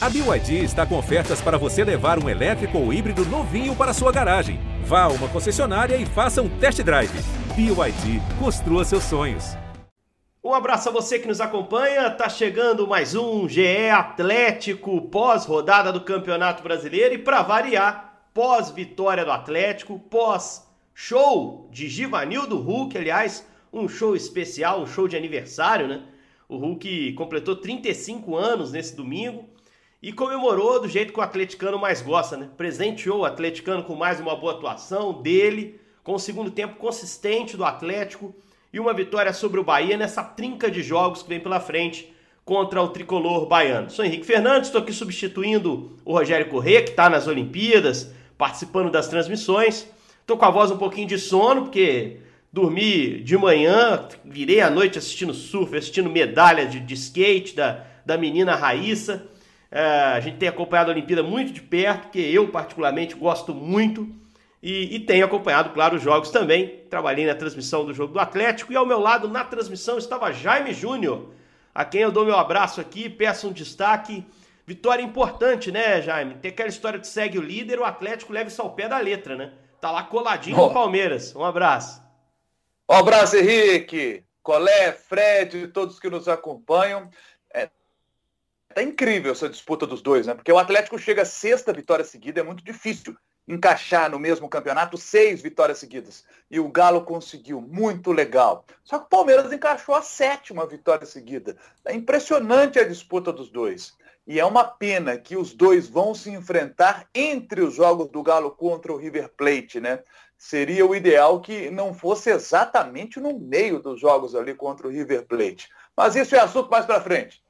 A BYD está com ofertas para você levar um elétrico ou híbrido novinho para sua garagem. Vá a uma concessionária e faça um test drive. BYD, construa seus sonhos. Um abraço a você que nos acompanha. Tá chegando mais um GE Atlético pós-rodada do Campeonato Brasileiro e para variar, pós-vitória do Atlético, pós-show de Givanildo Hulk, aliás, um show especial, um show de aniversário, né? O Hulk completou 35 anos nesse domingo e comemorou do jeito que o atleticano mais gosta, né? Presenteou o atleticano com mais uma boa atuação dele, com um segundo tempo consistente do Atlético e uma vitória sobre o Bahia nessa trinca de jogos que vem pela frente contra o tricolor baiano. Sou Henrique Fernandes, estou aqui substituindo o Rogério Corrêa, que está nas Olimpíadas, participando das transmissões. Estou com a voz um pouquinho de sono, porque dormi de manhã, virei à noite assistindo surf, assistindo medalha de, de skate da, da menina Raíssa. É, a gente tem acompanhado a Olimpíada muito de perto, que eu particularmente gosto muito. E, e, tenho acompanhado, claro, os jogos também. Trabalhei na transmissão do jogo do Atlético e ao meu lado na transmissão estava Jaime Júnior, a quem eu dou meu abraço aqui, peço um destaque. Vitória importante, né, Jaime? Tem aquela história de segue o líder, o Atlético leva isso ao pé da letra, né? Tá lá coladinho oh. no Palmeiras. Um abraço. Um abraço, Henrique, Colé, Fred e todos que nos acompanham. É, tá incrível essa disputa dos dois, né? Porque o Atlético chega sexta vitória seguida, é muito difícil encaixar no mesmo campeonato seis vitórias seguidas. E o Galo conseguiu, muito legal. Só que o Palmeiras encaixou a sétima vitória seguida. É impressionante a disputa dos dois. E é uma pena que os dois vão se enfrentar entre os jogos do Galo contra o River Plate, né? Seria o ideal que não fosse exatamente no meio dos jogos ali contra o River Plate. Mas isso é assunto mais para frente.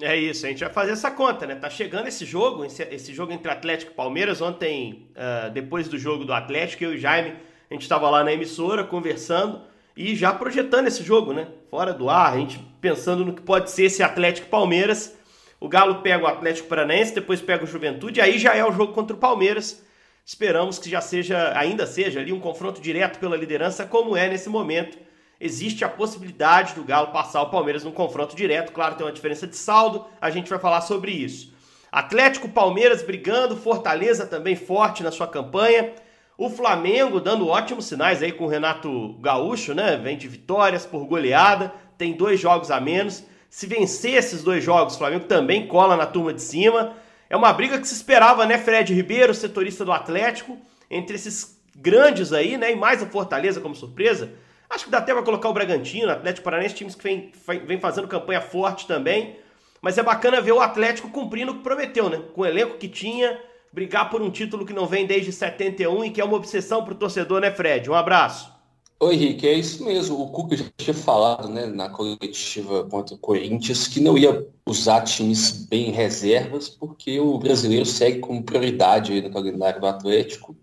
É isso, a gente vai fazer essa conta, né? Tá chegando esse jogo, esse, jogo entre Atlético e Palmeiras. Ontem, uh, depois do jogo do Atlético, eu e o Jaime, a gente estava lá na emissora conversando e já projetando esse jogo, né? Fora do ar, a gente pensando no que pode ser esse Atlético Palmeiras. O Galo pega o Atlético Paranaense, depois pega o Juventude, aí já é o jogo contra o Palmeiras. Esperamos que já seja, ainda seja ali um confronto direto pela liderança, como é nesse momento existe a possibilidade do Galo passar o Palmeiras num confronto direto. Claro, tem uma diferença de saldo, a gente vai falar sobre isso. Atlético Palmeiras brigando, Fortaleza também forte na sua campanha. O Flamengo dando ótimos sinais aí com o Renato Gaúcho, né? Vem de vitórias por goleada, tem dois jogos a menos. Se vencer esses dois jogos, o Flamengo também cola na turma de cima. É uma briga que se esperava, né? Fred Ribeiro, setorista do Atlético, entre esses grandes aí, né? E mais o Fortaleza como surpresa. Acho que dá até para colocar o Bragantino, Atlético Paranaense, times que vem, vem fazendo campanha forte também. Mas é bacana ver o Atlético cumprindo o que prometeu, né? Com o elenco que tinha, brigar por um título que não vem desde 71 e que é uma obsessão para o torcedor, né, Fred? Um abraço. Oi, Henrique, é isso mesmo. O Cuca já tinha falado né, na coletiva contra o Corinthians que não ia usar times bem reservas, porque o brasileiro segue como prioridade no calendário do Atlético.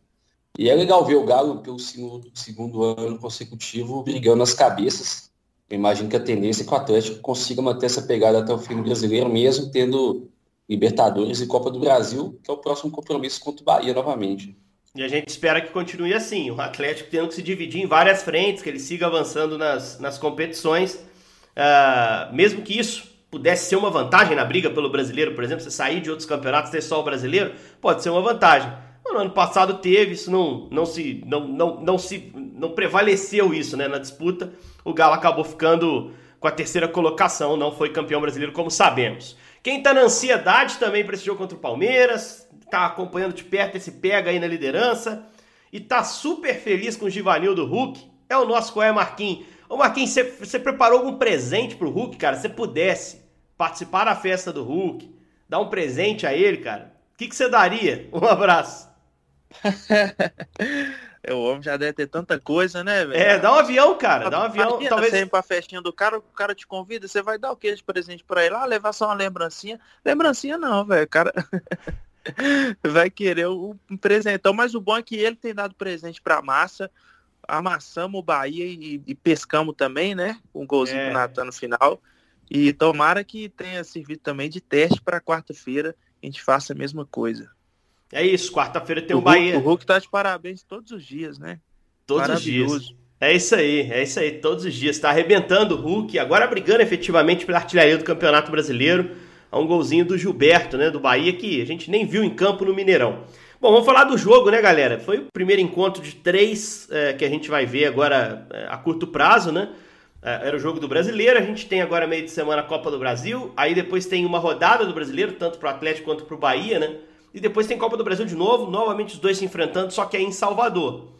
E é legal ver o Galo pelo segundo, segundo ano consecutivo brigando nas cabeças. Eu imagino que a tendência é que o Atlético consiga manter essa pegada até o fim do brasileiro, mesmo tendo Libertadores e Copa do Brasil, que é o próximo compromisso contra o Bahia novamente. E a gente espera que continue assim, o Atlético tendo que se dividir em várias frentes, que ele siga avançando nas, nas competições. Uh, mesmo que isso pudesse ser uma vantagem na briga pelo brasileiro, por exemplo, você sair de outros campeonatos ter só o brasileiro, pode ser uma vantagem. No ano passado teve, isso não, não se não, não, não se não prevaleceu isso, né, na disputa. O Galo acabou ficando com a terceira colocação, não foi campeão brasileiro como sabemos. Quem está na ansiedade também para esse jogo contra o Palmeiras, está acompanhando de perto esse pega aí na liderança e tá super feliz com o Givanildo Hulk, é o nosso Coé Marquinhos. Ô Marquinhos, você, você preparou algum presente pro Hulk, cara? Se pudesse participar da festa do Hulk, dar um presente a ele, cara, o que, que você daria? Um abraço. o homem já deve ter tanta coisa, né, velho? É, dá um avião, cara. Dá um avião. Imagina, talvez você ir pra festinha do cara, o cara te convida, você vai dar o que de presente pra ele? Ah, levar só uma lembrancinha. Lembrancinha não, velho. cara vai querer um presentão, mas o bom é que ele tem dado presente pra massa. Amassamos o Bahia e, e pescamos também, né? Um golzinho é. do Natan no final. E tomara que tenha servido também de teste para quarta-feira. A gente faça a mesma coisa. É isso, quarta-feira tem o, o Bahia. o Hulk tá de parabéns todos os dias, né? Todos os dias. É isso aí, é isso aí, todos os dias. Tá arrebentando o Hulk, agora brigando efetivamente pela artilharia do Campeonato Brasileiro. a um golzinho do Gilberto, né, do Bahia, que a gente nem viu em campo no Mineirão. Bom, vamos falar do jogo, né, galera? Foi o primeiro encontro de três é, que a gente vai ver agora é, a curto prazo, né? É, era o jogo do brasileiro, a gente tem agora meio de semana a Copa do Brasil, aí depois tem uma rodada do brasileiro, tanto para o Atlético quanto para o Bahia, né? E depois tem Copa do Brasil de novo, novamente os dois se enfrentando, só que aí em Salvador.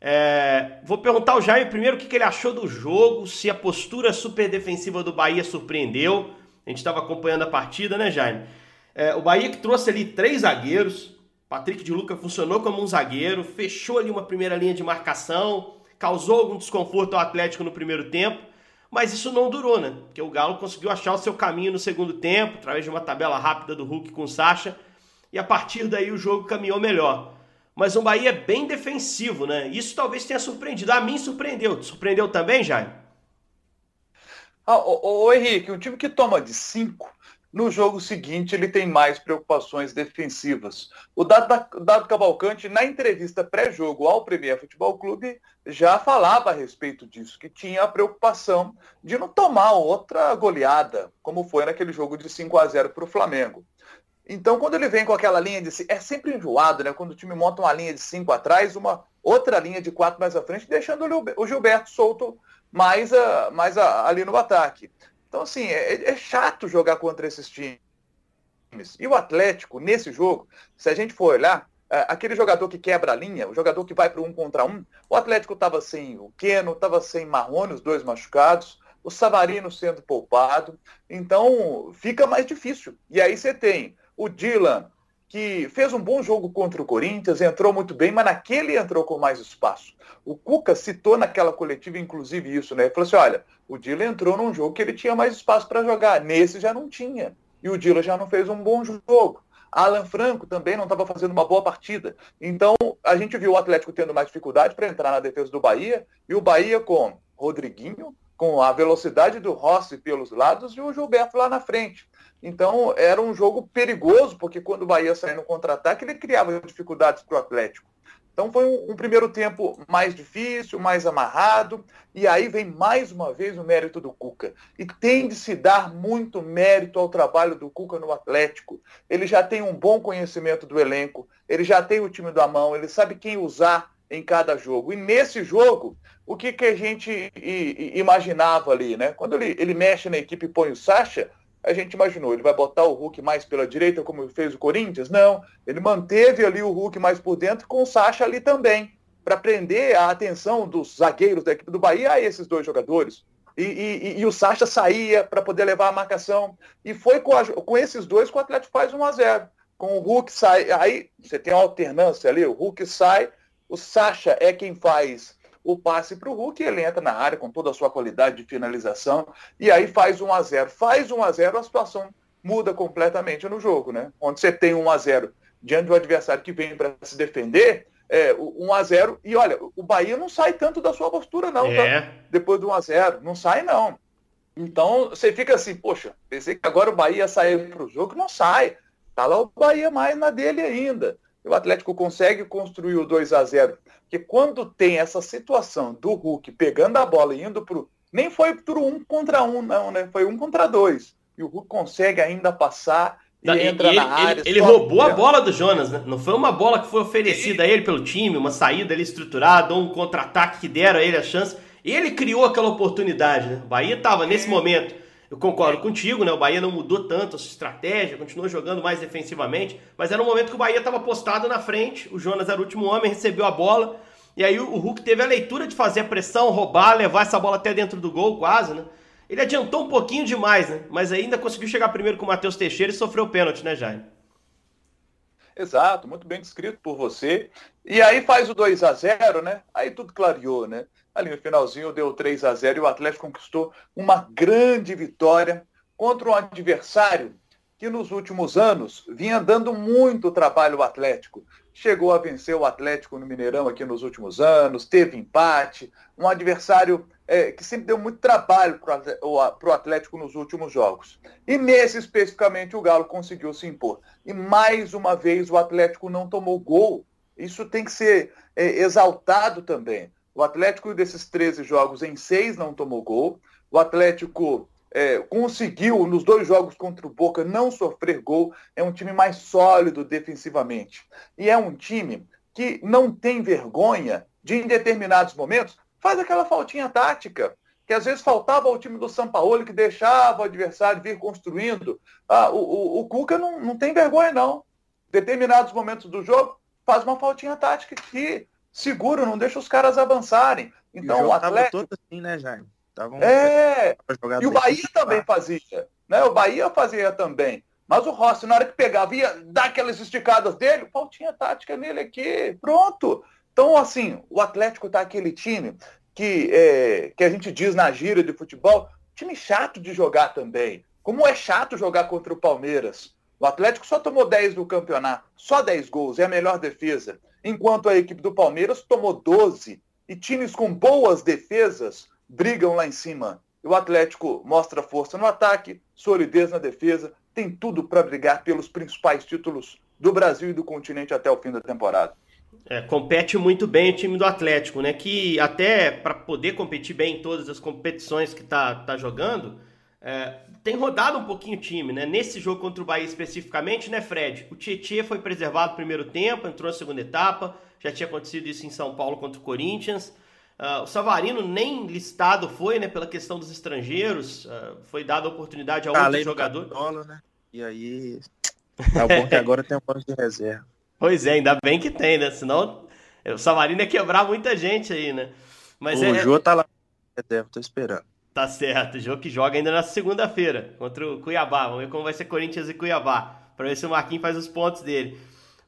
É, vou perguntar ao Jaime primeiro o que, que, ele achou do jogo, se a postura super defensiva do Bahia surpreendeu. A gente estava acompanhando a partida, né, Jaime? É, o Bahia que trouxe ali três zagueiros. Patrick de Luca funcionou como um zagueiro, fechou ali uma primeira linha de marcação, causou algum desconforto ao Atlético no primeiro tempo, mas isso não durou, né? Porque o Galo conseguiu achar o seu caminho no segundo tempo, através de uma tabela rápida do Hulk com o Sacha, e a partir daí o jogo caminhou melhor mas um Bahia bem defensivo, né? Isso talvez tenha surpreendido. A mim surpreendeu. Surpreendeu também, Jair? Ah, ô, Henrique, um time que toma de 5, no jogo seguinte ele tem mais preocupações defensivas. O Dado, Dado Cavalcante, na entrevista pré-jogo ao Premier Futebol Clube, já falava a respeito disso, que tinha a preocupação de não tomar outra goleada, como foi naquele jogo de 5 a 0 para o Flamengo. Então, quando ele vem com aquela linha de. É sempre enjoado, né? Quando o time monta uma linha de cinco atrás, uma outra linha de quatro mais à frente, deixando o Gilberto solto mais, a, mais a, ali no ataque. Então, assim, é, é, chato jogar contra esses times. E o Atlético, nesse jogo, se a gente for olhar, é, aquele jogador que quebra a linha, o jogador que vai para um contra um, o Atlético estava sem o Keno, estava sem Marrone, os dois machucados, o Savarino sendo poupado. Então, fica mais difícil. E aí você tem o Dylan, que fez um bom jogo contra o Corinthians, entrou muito bem, mas naquele entrou com mais espaço. O Cuca citou naquela coletiva, inclusive, isso, né? Ele falou assim: olha, o Dylan entrou num jogo que ele tinha mais espaço para jogar, nesse já não tinha. E o Dylan já não fez um bom jogo. Alan Franco também não estava fazendo uma boa partida. Então, a gente viu o Atlético tendo mais dificuldade para entrar na defesa do Bahia, e o Bahia com Rodriguinho, com a velocidade do Rossi pelos lados e o Gilberto lá na frente. Então era um jogo perigoso, porque quando o Bahia saía no contra-ataque, ele criava dificuldades para o Atlético. Então foi um, um, primeiro tempo mais difícil, mais amarrado, e aí vem mais uma vez o mérito do Cuca. E tem de se dar muito mérito ao trabalho do Cuca no Atlético. Ele já tem um bom conhecimento do elenco, ele já tem o time da mão, ele sabe quem usar em cada jogo. E nesse jogo, o que, que a gente imaginava ali, né? Quando ele, ele mexe na equipe e põe o Sacha, a gente imaginou, ele vai botar o Hulk mais pela direita, como fez o Corinthians? Não, ele manteve ali o Hulk mais por dentro com o Sacha ali também, para prender a atenção dos zagueiros da equipe do Bahia a esses dois jogadores. E, e, e o Sacha saía para poder levar a marcação. E foi com, a, com esses dois que o Atlético faz 1 a 0 Com o Hulk sai, aí você tem uma alternância ali, o Hulk sai, o Sacha é quem faz o passe para o Hulk, ele entra na área com toda a sua qualidade de finalização e aí faz 1 a 0 Faz 1 a 0 a situação muda completamente no jogo, né? Onde você tem 1 a 0 diante do adversário que vem para se defender, é, 1 a 0 e olha, o Bahia não sai tanto da sua postura não, tá? é. tá? depois do 1 a 0 não sai não. Então você fica assim, poxa, pensei que agora o Bahia sair para o jogo, não sai. Tá lá o Bahia mais na dele ainda. O Atlético consegue construir o 2 a 0 que quando tem essa situação do Hulk pegando a bola e indo pro. Nem foi pro um contra um, não, né? Foi um contra dois. E o Hulk consegue ainda passar e tá, entra ele, na área. Ele, ele roubou a bola do Jonas, né? Não foi uma bola que foi oferecida a ele pelo time, uma saída ali estruturada, ou um contra-ataque que deram a ele a chance. Ele criou aquela oportunidade, né? O Bahia estava nesse momento eu concordo contigo, né? O Bahia não mudou tanto a sua estratégia, continuou jogando mais defensivamente, mas era um momento que o Bahia estava postado na frente, o Jonas era o último homem, recebeu a bola, e aí o Hulk teve a leitura de fazer a pressão, roubar, levar essa bola até dentro do gol, quase, né? Ele adiantou um pouquinho demais, né? Mas ainda conseguiu chegar primeiro com o Matheus Teixeira e sofreu o pênalti, né, Jair? Exato, muito bem descrito por você. E aí faz o 2 a 0 né? Aí tudo clareou, né? Ali no finalzinho deu 3 a 0 e o Atlético conquistou uma grande vitória contra um adversário que nos últimos anos vinha dando muito trabalho ao Atlético. Chegou a vencer o Atlético no Mineirão aqui nos últimos anos, teve empate, um adversário é, que sempre deu muito trabalho para o Atlético nos últimos jogos. E nesse especificamente o Galo conseguiu se impor. E mais uma vez o Atlético não tomou gol. Isso tem que ser é, exaltado também. O Atlético, desses 13 jogos, em seis não tomou gol. O Atlético é, conseguiu, nos dois jogos contra o Boca, não sofrer gol. É um time mais sólido defensivamente. E é um time que não tem vergonha de, em determinados momentos, faz aquela faltinha tática que às vezes faltava ao time do São Paulo, que deixava o adversário vir construindo. Ah, o, o, o Cuca não, não tem vergonha, não. Determinados momentos do jogo, faz uma faltinha tática que segura, não deixa os caras avançarem. Então, o, o Atlético. Todo assim, né, Jaime? Tavam... É, e o Bahia também fazia. Né? O Bahia fazia também. Mas o Rossi, na hora que pegava, ia dar aquelas esticadas dele, faltinha tática nele aqui, pronto. Então, assim, o Atlético tá aquele time que, é, que a gente diz na gira de futebol, time chato de jogar também. Como é chato jogar contra o Palmeiras. O Atlético só tomou 10 no campeonato, só 10 gols, é a melhor defesa. Enquanto a equipe do Palmeiras tomou 12. E times com boas defesas brigam lá em cima. O Atlético mostra força no ataque, solidez na defesa, tem tudo para brigar pelos principais títulos do Brasil e do continente até o fim da temporada. É, compete muito bem o time do Atlético, né? Que até para poder competir bem em todas as competições que tá, tá jogando, é, tem rodado um pouquinho o time, né? Nesse jogo contra o Bahia especificamente, né, Fred? O Tietchan foi preservado no primeiro tempo, entrou na segunda etapa, já tinha acontecido isso em São Paulo contra o Corinthians. Uh, o Savarino nem listado foi, né, pela questão dos estrangeiros. Uh, foi dada a oportunidade a outro jogador. Né? E aí, tá bom que agora tem um banco de reserva. Pois é, ainda bem que tem, né? Senão o Savarino ia quebrar muita gente aí, né? Mas o é... Jô tá lá. Reserva, tô esperando. Tá certo, jogo que joga ainda na segunda-feira contra o Cuiabá. Vamos ver como vai ser Corinthians e Cuiabá, para ver se o Marquinhos faz os pontos dele.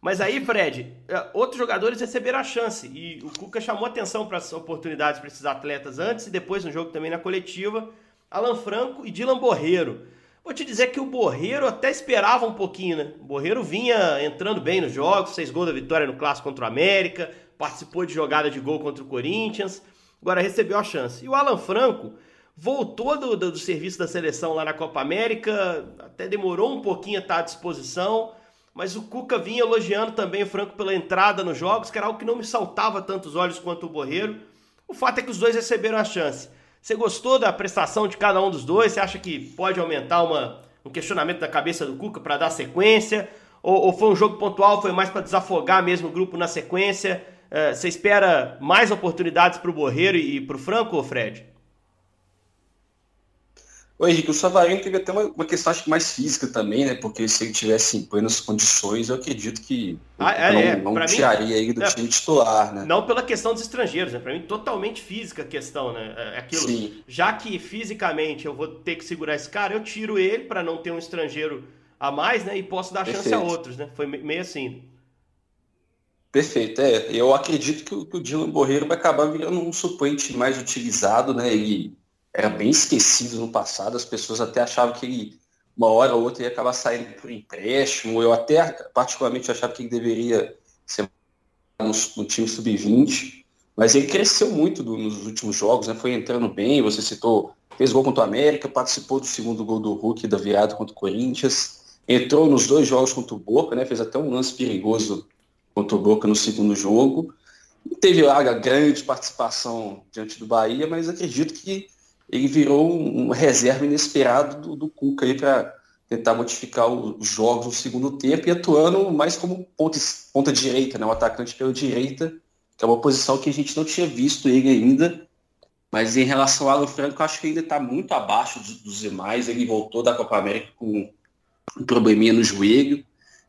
Mas aí, Fred, é, outros jogadores receberam a chance e o Cuca chamou atenção para as oportunidades para esses atletas antes e depois no jogo também na coletiva. Alan Franco e Dylan Borreiro. Vou te dizer que o Borreiro até esperava um pouquinho, né? O Borreiro vinha entrando bem nos jogos, fez gol da vitória no clássico contra o América, participou de jogada de gol contra o Corinthians, agora recebeu a chance. E o Alan Franco voltou do, do, do serviço da seleção lá na Copa América, até demorou um pouquinho a estar à disposição, mas o Cuca vinha elogiando também o Franco pela entrada nos jogos, que era algo que não me saltava tantos olhos quanto o Borreiro. O fato é que os dois receberam a chance. Você gostou da prestação de cada um dos dois? Você acha que pode aumentar uma, um questionamento da cabeça do Cuca para dar sequência? Ou, ou, foi um jogo pontual, foi mais para desafogar mesmo o grupo na sequência? Uh, você espera mais oportunidades para o Borreiro e para o Franco, Fred? Ô Henrique, o Savarino teve até uma, uma, questão acho que mais física também, né? Porque se ele tivesse em plenas condições, eu acredito que ah, é, não, é. não tiraria mim, ele do é, time titular, né? Não pela questão dos estrangeiros, né? Para mim, totalmente física a questão, né? É, é aquilo. Sim. Já que fisicamente eu vou ter que segurar esse cara, eu tiro ele para não ter um estrangeiro a mais, né? E posso dar Perfeito. chance a outros, né? Foi meio assim. Perfeito, é. Eu acredito que o, que o Dylan Borreiro vai acabar virando um suplente mais utilizado, né? E era bem esquecido no passado, as pessoas até achavam que ele, uma hora ou outra, ia acabar saindo por empréstimo. Eu até, particularmente, achava que ele deveria ser no, no time sub-20, mas ele cresceu muito do, nos últimos jogos, né? foi entrando bem, você citou, fez gol contra o América, participou do segundo gol do Hulk da virada contra o Corinthians, entrou nos dois jogos contra o Boca, né? fez até um lance perigoso contra o Boca no segundo jogo. teve lá grande participação diante do Bahia, mas acredito que ele virou um, reserva inesperado do, do Cuca aí para tentar modificar os jogos no segundo tempo e atuando mais como ponta, ponta direita, né? um atacante pela direita, que é uma posição que a gente não tinha visto ele ainda. Mas em relação ao Alan Franco, acho que ainda está muito abaixo dos, demais. Ele voltou da Copa América com um probleminha no joelho.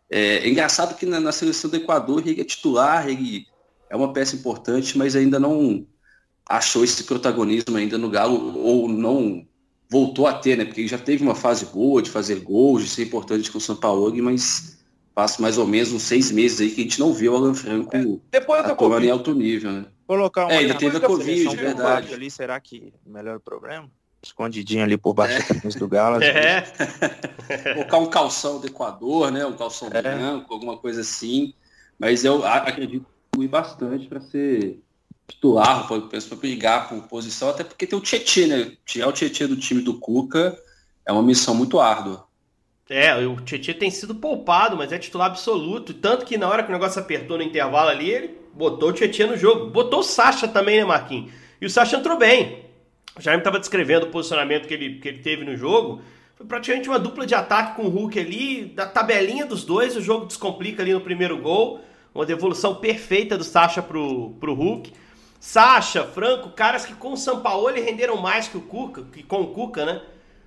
É, é engraçado que na, na, seleção do Equador ele é titular, ele é uma peça importante, mas ainda não achou esse protagonismo ainda no Galo, ou não voltou a ter, né? Porque ele já teve uma fase boa de fazer gols, de ser importante com o São Paulo, mas passa mais ou menos uns seis meses aí que a gente não vê o Alan Franco é, depois atuando em alto nível, né? Colocar uma é, ainda teve a Covid, verdade. Ali, será que melhor o problema? Escondidinho ali por baixo é. do Galo. É. Colocar um calção do Equador, né? Um calção é. branco, alguma coisa assim. Mas eu acredito que fui bastante para ser titular, penso para brigar por posição, até porque tem o Tietchan, né? Tirar o Tietchan do time do Cuca é uma missão muito árdua. É, o Tietchan tem sido poupado, mas é titular absoluto. Tanto que na hora que o negócio apertou no intervalo ali, ele botou o Tietchan no jogo. Botou o Sacha também, né, Marquinhos? E o Sacha entrou bem. o Jaime estava descrevendo o posicionamento que ele, que ele teve no jogo. Foi praticamente uma dupla de ataque com o Hulk ali, da tabelinha dos dois, o jogo descomplica ali no primeiro gol. Uma devolução perfeita do Sacha pro, pro Hulk. Sacha, Franco, caras que com o Sampaoli renderam mais que o Cuca, que com o Cuca, né?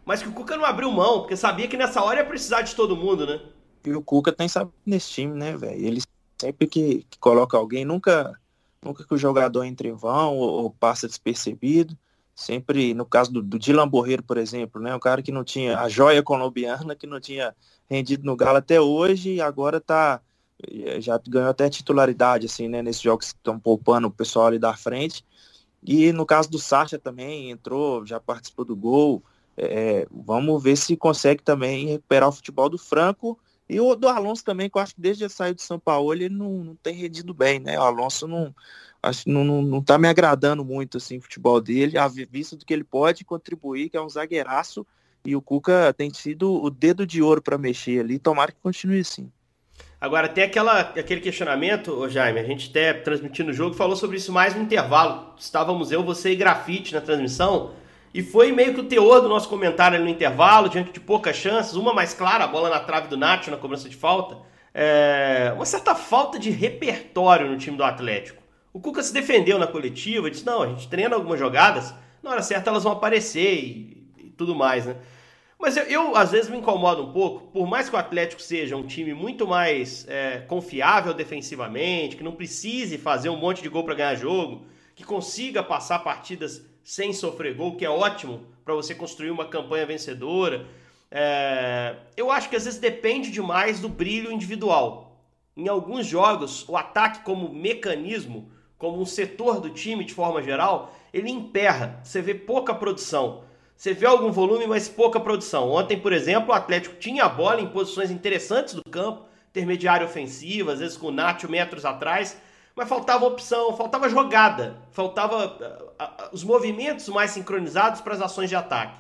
Mas que o Cuca não abriu mão, porque sabia que nessa hora ia precisar de todo mundo, né? E o Cuca tem sabido nesse time, né, velho? Ele sempre que, que, coloca alguém, nunca, nunca que o jogador entre em vão ou, ou passa despercebido. Sempre, no caso do, do Dylan Borreiro, por exemplo, né? O cara que não tinha a joia colombiana, que não tinha rendido no Galo até hoje e agora tá já ganhou até titularidade, assim, né? Nesses jogos que estão poupando o pessoal ali da frente. E no caso do Sacha também, entrou, já participou do gol. É, vamos ver se consegue também recuperar o futebol do Franco e o do Alonso também, que eu acho que desde a saída do São Paulo ele não, não tem rendido bem, né? O Alonso não, acho, não, não, não tá me agradando muito assim, o futebol dele, a vista do que ele pode contribuir, que é um zagueiraço, e o Cuca tem sido o dedo de ouro para mexer ali, tomara que continue assim. Agora, tem aquela, aquele questionamento, ô Jaime, a gente até transmitindo o jogo falou sobre isso mais no intervalo. Estávamos eu, você e Grafite na transmissão, e foi meio que o teor do nosso comentário ali no intervalo, diante de poucas chances, uma mais clara, a bola na trave do Nacho na cobrança de falta. É, uma certa falta de repertório no time do Atlético. O Cuca se defendeu na coletiva, disse: não, a gente treina algumas jogadas, na hora certa elas vão aparecer e, e tudo mais, né? Mas eu, eu, às vezes me incomodo um pouco, por mais que o Atlético seja um time muito mais é, confiável defensivamente, que não precise fazer um monte de gol para ganhar jogo, que consiga passar partidas sem sofrer gol, que é ótimo para você construir uma campanha vencedora. É, eu acho que às vezes depende demais do brilho individual. Em alguns jogos, o ataque como mecanismo como um setor do time de forma geral, ele emperra. Você vê pouca produção. Você vê algum volume, mas pouca produção. Ontem, por exemplo, o Atlético tinha a bola em posições interessantes do campo, intermediária ofensiva, às vezes com o Nacho metros atrás, mas faltava opção, faltava jogada, faltava uh, uh, os movimentos mais sincronizados para as ações de ataque.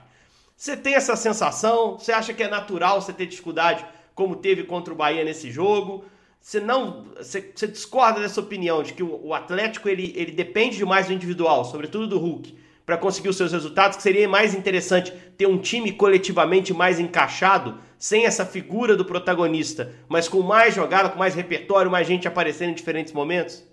Você tem essa sensação? Você acha que é natural você ter dificuldade como teve contra o Bahia nesse jogo? você não você, você, discorda dessa opinião de que o, o, Atlético ele, ele depende demais do individual, sobretudo do Hulk, para conseguir os seus resultados, que seria mais interessante ter um time coletivamente mais encaixado, sem essa figura do protagonista, mas com mais jogada, com mais repertório, mais gente aparecendo em diferentes momentos?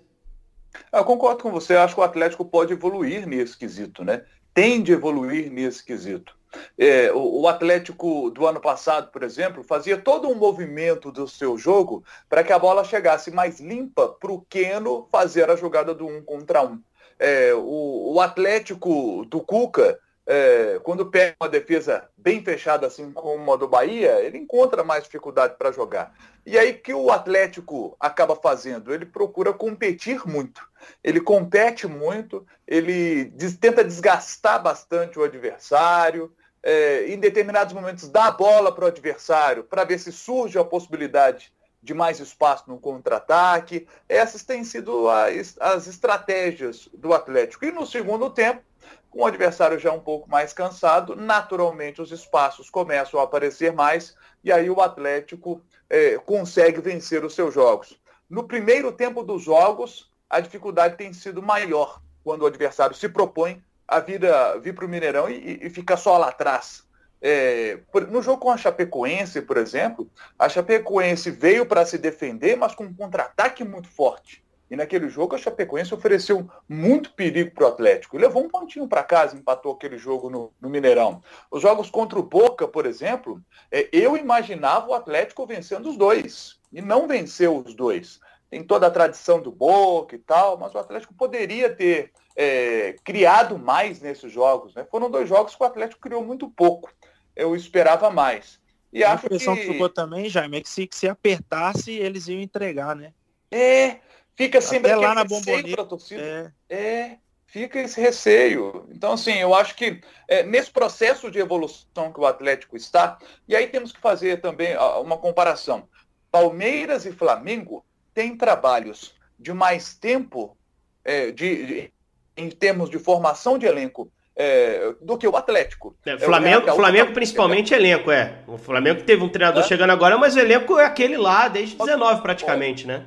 Eu concordo com você, acho que o Atlético pode evoluir nesse quesito, né? Tende a evoluir nesse quesito. É, o, o, Atlético do ano passado, por exemplo, fazia todo um movimento do seu jogo para que a bola chegasse mais limpa para o Keno fazer a jogada do um contra um. É, o, o, Atlético do Cuca, é, quando pega uma defesa bem fechada, assim como a do Bahia, ele encontra mais dificuldade para jogar. E aí que o Atlético acaba fazendo? Ele procura competir muito. Ele compete muito, ele tenta desgastar bastante o adversário, é, em determinados momentos, dá a bola para o adversário para ver se surge a possibilidade de mais espaço no contra-ataque. Essas têm sido as, as estratégias do Atlético. E no segundo tempo, com o adversário já um pouco mais cansado, naturalmente os espaços começam a aparecer mais e aí o Atlético é, consegue vencer os seus jogos. No primeiro tempo dos jogos, a dificuldade tem sido maior quando o adversário se propõe a vida vir para o Mineirão e, e ficar só lá atrás. É, no jogo com a Chapecoense, por exemplo, a Chapecoense veio para se defender, mas com um contra-ataque muito forte. E naquele jogo a Chapecoense ofereceu muito perigo para o Atlético. Levou um pontinho para casa, empatou aquele jogo no, no, Mineirão. Os jogos contra o Boca, por exemplo, é, eu imaginava o Atlético vencendo os dois. E não venceu os dois. Tem toda a tradição do Boca e tal, mas o Atlético poderia ter é, criado mais nesses jogos. Né? Foram dois jogos que o Atlético criou muito pouco. Eu esperava mais. E a impressão que... que ficou também, Jaime, é que se, que se apertasse, eles iam entregar, né? É, fica sempre Até lá na bombonera. É. é, fica esse receio. Então, assim, eu acho que é, nesse processo de evolução que o Atlético está, e aí temos que fazer também uma comparação. Palmeiras e Flamengo têm trabalhos de mais tempo é, de, de, em termos de formação de elenco é, do que o Atlético. É, Flamengo, é, Flamengo principalmente elenco, é. O Flamengo teve um treinador é. chegando agora, mas o elenco é aquele lá desde 19 praticamente, né?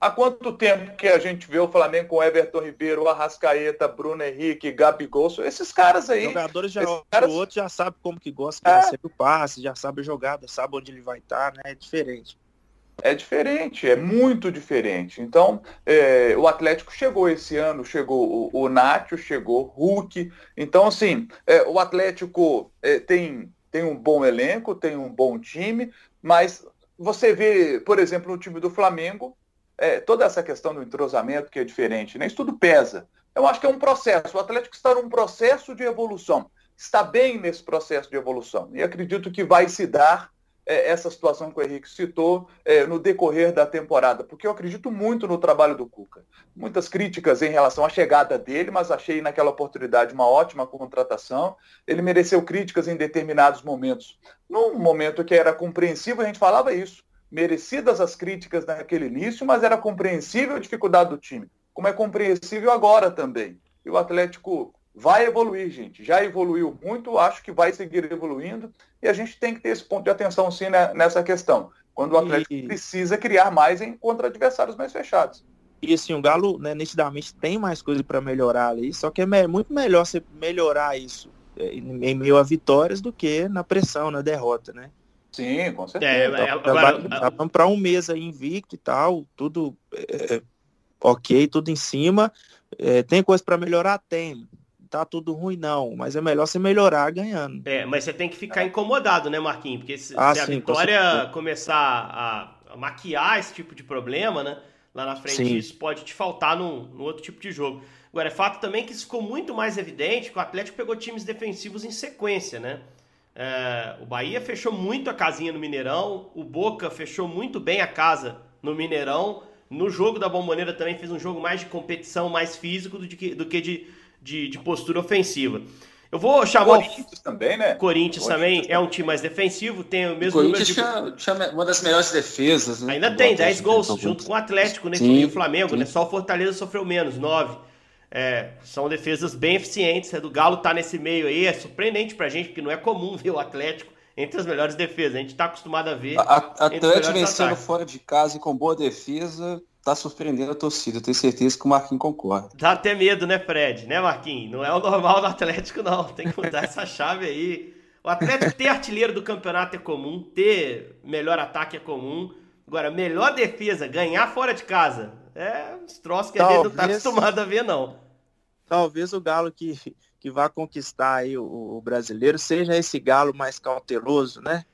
Há quanto tempo que a gente vê o Flamengo com Everton Ribeiro, Arrascaeta, Bruno Henrique, Gabigol, esses caras aí. Os jogadores já, caras... o outro já sabe como que gosta, que é. recebe o passe, já sabe a jogada, sabe onde ele vai estar, né? É diferente. É diferente, é muito diferente. Então, é, o Atlético chegou esse ano, chegou o, o chegou Hulk. Então, assim, é, o Atlético é, tem, tem um bom elenco, tem um bom time, mas você vê, por exemplo, no time do Flamengo, é, toda essa questão do entrosamento que é diferente, né? Isso tudo pesa. Eu acho que é um processo. O Atlético está num processo de evolução. Está bem nesse processo de evolução. E acredito que vai se dar é, essa situação que o Henrique citou é, no decorrer da temporada, porque eu acredito muito no trabalho do Cuca. Muitas críticas em relação à chegada dele, mas achei naquela oportunidade uma ótima contratação. Ele mereceu críticas em determinados momentos. Num momento que era compreensível, a gente falava isso merecidas as críticas naquele início, mas era compreensível a dificuldade do time, como é compreensível agora também. E o Atlético vai evoluir, gente. Já evoluiu muito, acho que vai seguir evoluindo, e a gente tem que ter esse ponto de atenção sim né, nessa questão. Quando o Atlético e... precisa criar mais em contra adversários mais fechados. E assim, o Galo, né, nitidamente tem mais coisa para melhorar ali, só que é muito melhor você melhorar isso é, em meio a vitórias do que na pressão, na derrota, né? Sim, com certeza. É, então, agora, vamos para um mês aí invicto e tal, tudo é, ok, tudo em cima. É, tem coisa para melhorar? Tem. Tá tudo ruim, não, mas é melhor você melhorar ganhando. É, mas você tem que ficar incomodado, né, Marquinhos? Porque se, ah, se a vitória começar a, maquiar esse tipo de problema, né? Lá na frente, sim. isso pode te faltar num, num outro tipo de jogo. Agora, é fato também que isso ficou muito mais evidente que o Atlético pegou times defensivos em sequência, né? É, o Bahia fechou muito a casinha no Mineirão, o Boca fechou muito bem a casa no Mineirão. No jogo da Bomboneira também fez um jogo mais de competição, mais físico do que, do que de, de, de postura ofensiva. Eu vou chamar o Corinthians também, né? Corinthians, também é um time mais defensivo, tem o mesmo o Corinthians de... tinha, tinha, uma das melhores defesas, né? Ainda tem, 10 gols, junto com o Atlético, né? Sim, e o Flamengo, sim. né? Só o Fortaleza sofreu menos, 9. É, são defesas bem eficientes. A do Galo tá nesse meio aí. É surpreendente pra gente, porque não é comum ver o Atlético entre as melhores defesas. A gente tá acostumado a ver. A, Atlético vencendo fora de casa e com boa defesa. Tá surpreendendo a torcida, tenho certeza que o Marquinhos concorda. Dá até medo, né, Fred? Né, Marquinhos? Não é o normal do Atlético, não. Tem que mudar essa chave aí. O Atlético ter artilheiro do campeonato é comum, ter melhor ataque é comum. Agora, melhor defesa, ganhar fora de casa, é uns troços que talvez, a gente não tá acostumado a ver, não. Talvez o Galo que, que vá conquistar aí o, o brasileiro seja esse Galo mais cauteloso, né?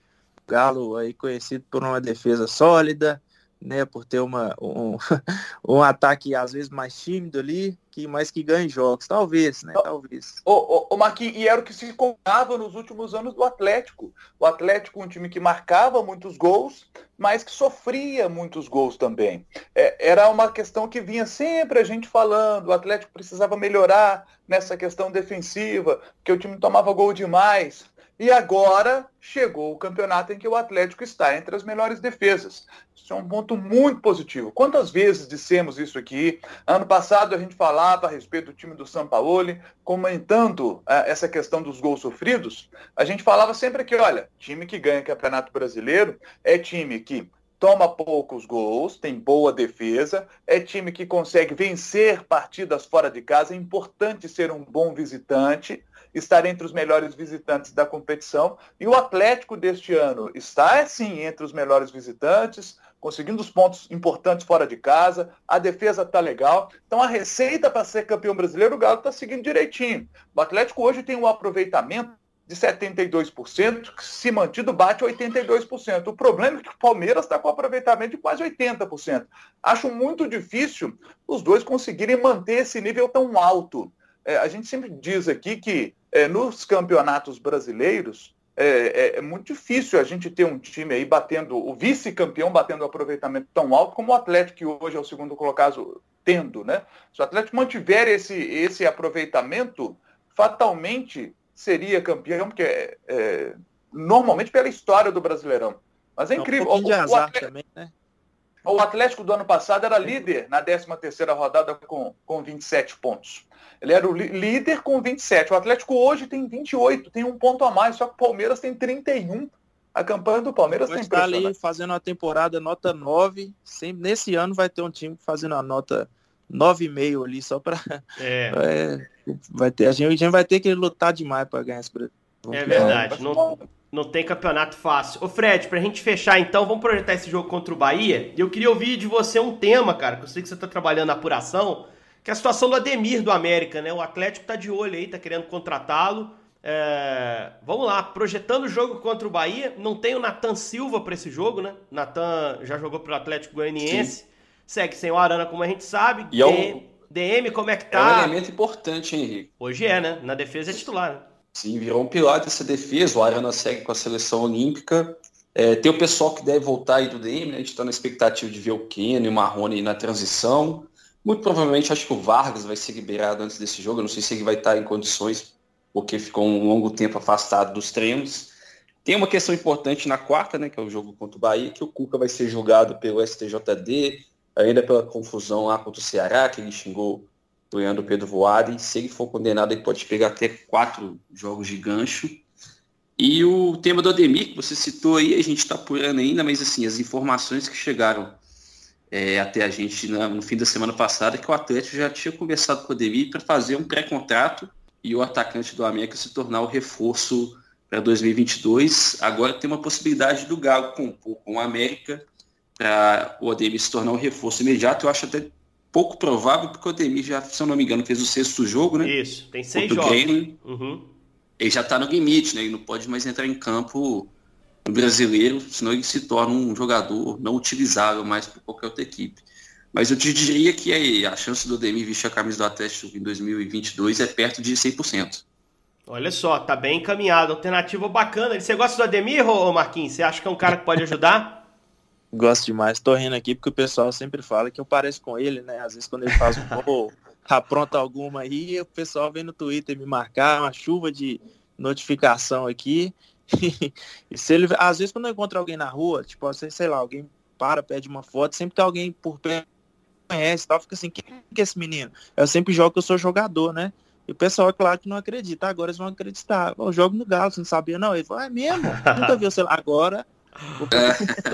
Galo aí conhecido por uma defesa sólida, né, por ter uma, um, um ataque às vezes mais tímido ali, que mais que ganhe jogos, talvez, né, talvez. O, o, o Marquinhos, e era o que se contava nos últimos anos do Atlético. O Atlético um time que marcava muitos gols, mas que sofria muitos gols também. É, era uma questão que vinha sempre a gente falando, o Atlético precisava melhorar nessa questão defensiva, porque o time tomava gol demais. E agora chegou o campeonato em que o Atlético está entre as melhores defesas. Isso é um ponto muito positivo. Quantas vezes dissemos isso aqui? Ano passado a gente falava a respeito do time do São Paulo, comentando uh, essa questão dos gols sofridos. A gente falava sempre que, olha, time que ganha campeonato brasileiro é time que toma poucos gols, tem boa defesa, é time que consegue vencer partidas fora de casa. É importante ser um bom visitante estar entre os melhores visitantes da competição. E o Atlético deste ano está, sim, entre os melhores visitantes, conseguindo os pontos importantes fora de casa, a defesa está legal. Então a receita para ser campeão brasileiro, o Galo está seguindo direitinho. O Atlético hoje tem um aproveitamento de 72%, que se mantido bate 82%. O problema é que o Palmeiras está com aproveitamento de quase 80%. Acho muito difícil os dois conseguirem manter esse nível tão alto. É, a gente sempre diz aqui que é, nos campeonatos brasileiros, é, é, é, muito difícil a gente ter um time aí batendo, o vice-campeão batendo um aproveitamento tão alto como o Atlético, que hoje é o segundo colocado, tendo, né? Se o Atlético mantiver esse, esse aproveitamento, fatalmente seria campeão, porque é, é normalmente pela história do Brasileirão. Mas é incrível. Um o, o, Atlético, também, né? O Atlético do ano passado era líder na 13 terceira rodada com, com 27 pontos. Ele era o líder com 27. O Atlético hoje tem 28, tem um ponto a mais, só que o Palmeiras tem 31. A campanha do Palmeiras vai estar ali fazendo uma temporada nota 9. Sempre, nesse ano vai ter um time fazendo a nota 9,5 ali, só para. É. é. vai ter, a, gente, a gente vai ter que lutar demais para ganhar esse. É verdade. Não, não tem campeonato fácil. Ô Fred, pra gente fechar então, vamos projetar esse jogo contra o Bahia. E eu queria ouvir de você um tema, cara, que eu sei que você tá trabalhando na apuração, que é a situação do Ademir do América, né? O Atlético tá de olho aí, tá querendo contratá-lo. É... Vamos lá, projetando o jogo contra o Bahia. Não tem o Natan Silva para esse jogo, né? Natan já jogou pro Atlético Goianiense. Sim. Segue sem o Arana, como a gente sabe. E é um... DM, como é que tá? É um elemento importante, Henrique. Hoje é, né? Na defesa é titular. Né? Sim, virou um pilar dessa defesa. O Arana segue com a seleção olímpica. É, tem o pessoal que deve voltar aí do DM, né? A gente está na expectativa de ver o Keno e o Marrone na transição. Muito provavelmente acho que o Vargas vai ser liberado antes desse jogo. Eu não sei se ele vai estar em condições, porque ficou um longo tempo afastado dos treinos. Tem uma questão importante na quarta, né? Que é o jogo contra o Bahia, que o Cuca vai ser julgado pelo STJD, ainda pela confusão lá contra o Ceará, que ele xingou do Leandro Pedro Voaden. Se ele for condenado, ele pode pegar até quatro jogos de gancho. E o tema do Ademir, que você citou aí, a gente está apurando ainda, mas assim, as informações que chegaram é, até a gente na, no fim da semana passada, que o Atlético já tinha conversado com o Ademir para fazer um pré-contrato e o atacante do América se tornar o reforço para 2022. Agora tem uma possibilidade do Galo compor com o América para o Ademir se tornar um reforço imediato. Eu acho até pouco provável, porque o Ademir já, se eu não me engano, fez o sexto jogo, né? Isso, tem seis jogos. Uhum. Ele já está no limite, né? Ele não pode mais entrar em campo no brasileiro, senão ele se torna um jogador não utilizável mais por qualquer outra equipe. Mas eu te diria que aí, a chance do Ademir vestir a camisa do Atlético em 2022 é perto de 100%. Olha só, tá bem encaminhado, alternativa bacana. Você gosta do Ademir, ô Marquinhos? Você acha que é um cara que pode ajudar? Gosto demais. Tô rindo aqui porque o pessoal sempre fala que eu pareço com ele, né? Às vezes quando ele faz um gol, apronta alguma aí, o pessoal vem no Twitter me marcar, uma chuva de notificação aqui. e se ele, às vezes quando eu encontro alguém na rua, tipo, sei, sei lá, alguém para, pede uma foto, sempre tem alguém por perto conhece tal, fica assim, quem é esse menino? Eu sempre jogo que eu sou jogador, né? E o pessoal, é claro que não acredita. Agora eles vão acreditar. Eu jogo no Galo, você não sabia, não? Ele falou, é mesmo? Nunca viu, sei lá. Agora é.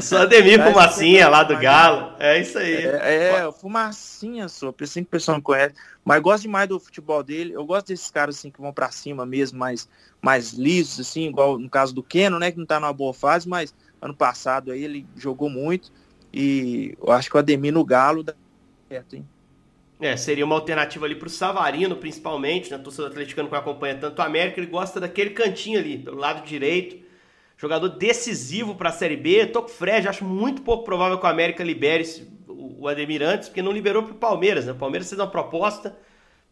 Sou Ademir Fumacinha lá do Galo. É isso aí. É, é Fumacinha, só. Assim que o pessoal não conhece. Mas gosto demais do futebol dele. Eu gosto desses caras assim que vão para cima mesmo, mais, mais lisos, assim, igual no caso do Keno, né? Que não tá numa boa fase, mas ano passado aí ele jogou muito. E eu acho que o Ademir no Galo dá certo, hein? É, seria uma alternativa ali pro Savarino, principalmente, né? Torcedor atleticano que acompanha tanto o América, ele gosta daquele cantinho ali, pelo lado direito jogador decisivo para a Série B. Tô com o Fred, acho muito pouco provável que o América libere o Ademir antes, porque não liberou para o Palmeiras. Né? O Palmeiras fez uma proposta,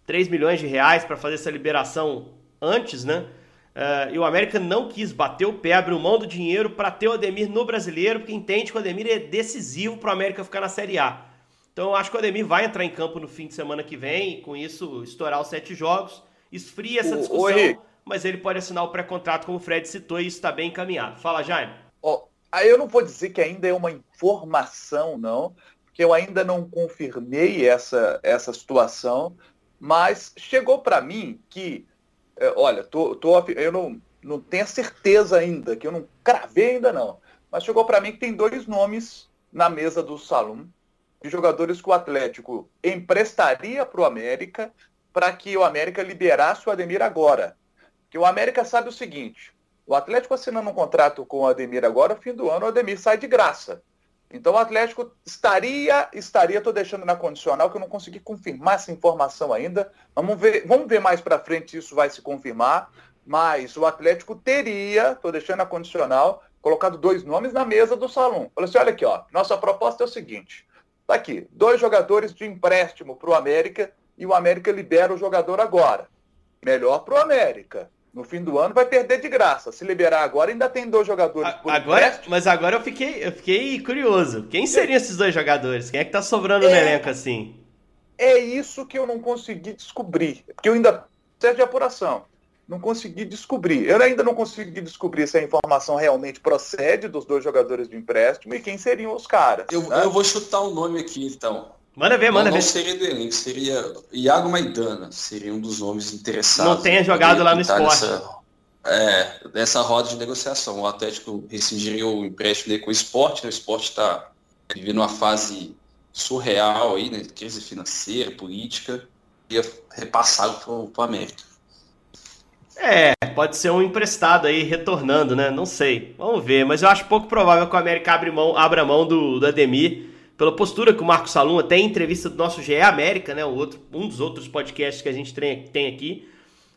3 milhões de reais para fazer essa liberação antes, né? Uh, e o América não quis bater o pé, abriu mão do dinheiro para ter o Ademir no brasileiro, porque entende que o Ademir é decisivo para o América ficar na Série A. Então eu acho que o Ademir vai entrar em campo no fim de semana que vem, e com isso estourar os sete jogos, esfria essa discussão mas ele pode assinar o pré-contrato, como o Fred citou, e isso está bem encaminhado. Fala, Jaime. Oh, aí eu não vou dizer que ainda é uma informação, não, porque eu ainda não confirmei essa, essa situação, mas chegou para mim que, é, olha, tô, tô, eu não, não tenho certeza ainda, que eu não cravei ainda não, mas chegou para mim que tem dois nomes na mesa do salão de jogadores que o Atlético emprestaria para o América para que o América liberasse o Ademir agora que o América sabe o seguinte: o Atlético assinando um contrato com o Ademir agora, fim do ano, o Ademir sai de graça. Então o Atlético estaria, estaria, estou deixando na condicional, que eu não consegui confirmar essa informação ainda. Vamos ver, vamos ver mais para frente se isso vai se confirmar. Mas o Atlético teria, estou deixando na condicional, colocado dois nomes na mesa do salão. Falei assim, olha aqui, ó, nossa proposta é o seguinte. Tá aqui, dois jogadores de empréstimo para o América e o América libera o jogador agora. Melhor para o América no fim do ano vai perder de graça. Se liberar agora, ainda tem dois jogadores por agora, Mas agora eu fiquei, eu fiquei curioso. Quem seriam esses dois jogadores? Quem é que tá sobrando é, no elenco assim? É isso que eu não consegui descobrir. Porque eu ainda processo de apuração. Não consegui descobrir. Eu ainda não consegui descobrir se a informação realmente procede dos dois jogadores de empréstimo e quem seriam os caras. Eu, né? eu vou chutar o um nome aqui, então. Manda ver, manda não, ver. Não seria do elenco, seria Iago Maidana, seria um dos nomes interessados. Não tenha jogado lá no esporte. Nessa... É, dessa roda de negociação. O Atlético rescindiria o empréstimo dele com o esporte, né? o esporte está vivendo uma fase surreal aí, né? Crise financeira, política, ia repassado para o América. É, pode ser um emprestado aí retornando, né? Não sei. Vamos ver. Mas eu acho pouco provável que o América abra mão, abra mão do, do Ademir. Pela postura que o Marcos Salum, até em entrevista do nosso GE América, né? Outro, um dos outros podcasts que a gente tem, aqui.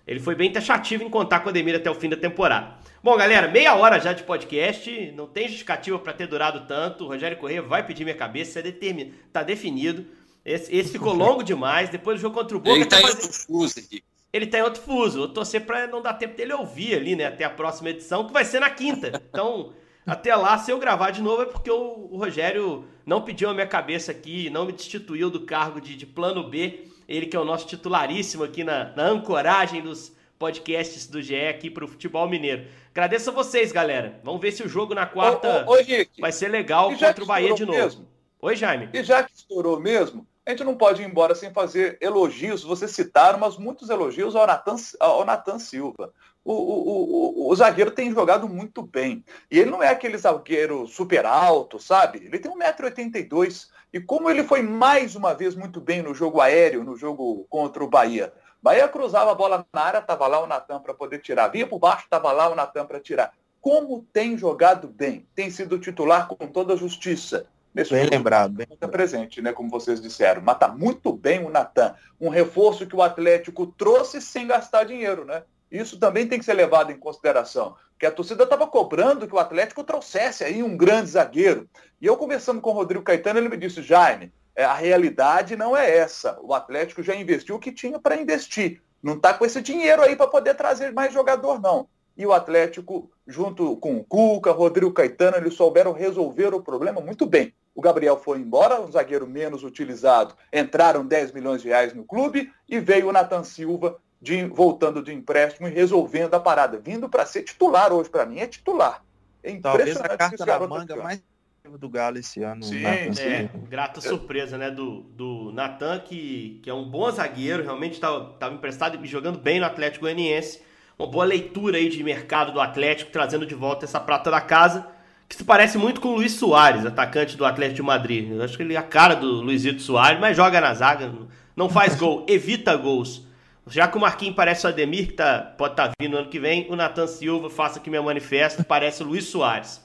Ele foi bem taxativo em contar com o Ademir até o fim da temporada. Bom, galera, meia hora já de podcast. Não tem justificativa para ter durado tanto. O Rogério Corrêa vai pedir minha cabeça. É determin... Tá definido. Esse, esse ficou longo demais. Depois do jogo contra o Boca. Ele tá fazer... em outro fuso aqui. Ele tá em outro fuso. Eu torcer pra não dar tempo dele ouvir ali, né? Até a próxima edição, que vai ser na quinta. Então, até lá, se eu gravar de novo, é porque o, o Rogério não pediu a minha cabeça aqui, não me destituiu do cargo de, de plano B. Ele que é o nosso titularíssimo aqui na, na ancoragem dos podcasts do GE aqui pro futebol mineiro. Agradeço a vocês, galera. Vamos ver se o jogo na quarta ô, ô, ô, vai ser legal contra o Bahia de novo. Mesmo? Oi, Jaime. E já que estourou mesmo, a gente não pode ir embora sem fazer elogios. Vocês citaram, mas muitos elogios ao Natan, ao Nathan Silva. O, o, o, o, zagueiro tem jogado muito bem. E ele não é aquele zagueiro super alto, sabe? Ele tem 1,82m. E como ele foi mais uma vez muito bem no jogo aéreo, no jogo contra o Bahia. Bahia cruzava a bola na área, estava lá o Natan para poder tirar. Vinha por baixo, estava lá o Natan para tirar. Como tem jogado bem. Tem sido titular com toda a justiça. Nesse bem lembrado. Bem tá presente, né, como vocês disseram. Mas tá muito bem o Natan. Um reforço que o Atlético trouxe sem gastar dinheiro, né? Isso também tem que ser levado em consideração. Que a torcida estava cobrando que o Atlético trouxesse aí um grande zagueiro. E eu conversando com o Rodrigo Caetano, ele me disse, Jaime, é, a realidade não é essa. O Atlético já investiu o que tinha para investir. Não está com esse dinheiro aí para poder trazer mais jogador, não. E o Atlético, junto com o Cuca, Rodrigo Caetano, eles souberam resolver o problema muito bem. O Gabriel foi embora, um zagueiro menos utilizado. Entraram 10 milhões de reais no clube e veio o Nathan Silva de, voltando de empréstimo e resolvendo a parada. Vindo para ser titular hoje, para mim, é titular. É impressionante Talvez a carta da manga mais do Galo esse ano. Sim, é, grata surpresa, né, do, do Natan, que, que é um bom zagueiro, realmente estava emprestado e jogando bem no Atlético Goianiense. Uma boa leitura aí de mercado do Atlético, trazendo de volta essa prata da casa que se parece muito com o Luiz Soares, atacante do Atlético de Madrid. Eu acho que ele é a cara do Luizito Soares, mas joga na zaga, não faz gol, evita gols. Já que o Marquinhos parece o Ademir, que tá, pode estar tá vindo ano que vem, o Nathan Silva, faça aqui meu manifesto, parece o Luiz Soares.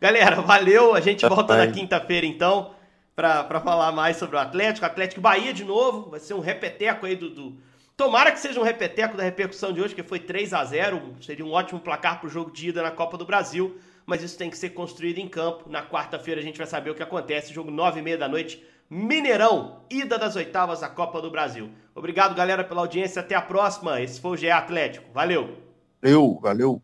Galera, valeu, a gente volta na quinta-feira então, para falar mais sobre o Atlético. Atlético Bahia de novo, vai ser um repeteco aí do, do... Tomara que seja um repeteco da repercussão de hoje, que foi 3 a 0 seria um ótimo placar para o jogo de ida na Copa do Brasil mas isso tem que ser construído em campo. Na quarta-feira a gente vai saber o que acontece. Jogo nove e meia da noite, Mineirão, ida das oitavas da Copa do Brasil. Obrigado, galera, pela audiência. Até a próxima. Esse foi o GE Atlético. Valeu. Valeu, valeu.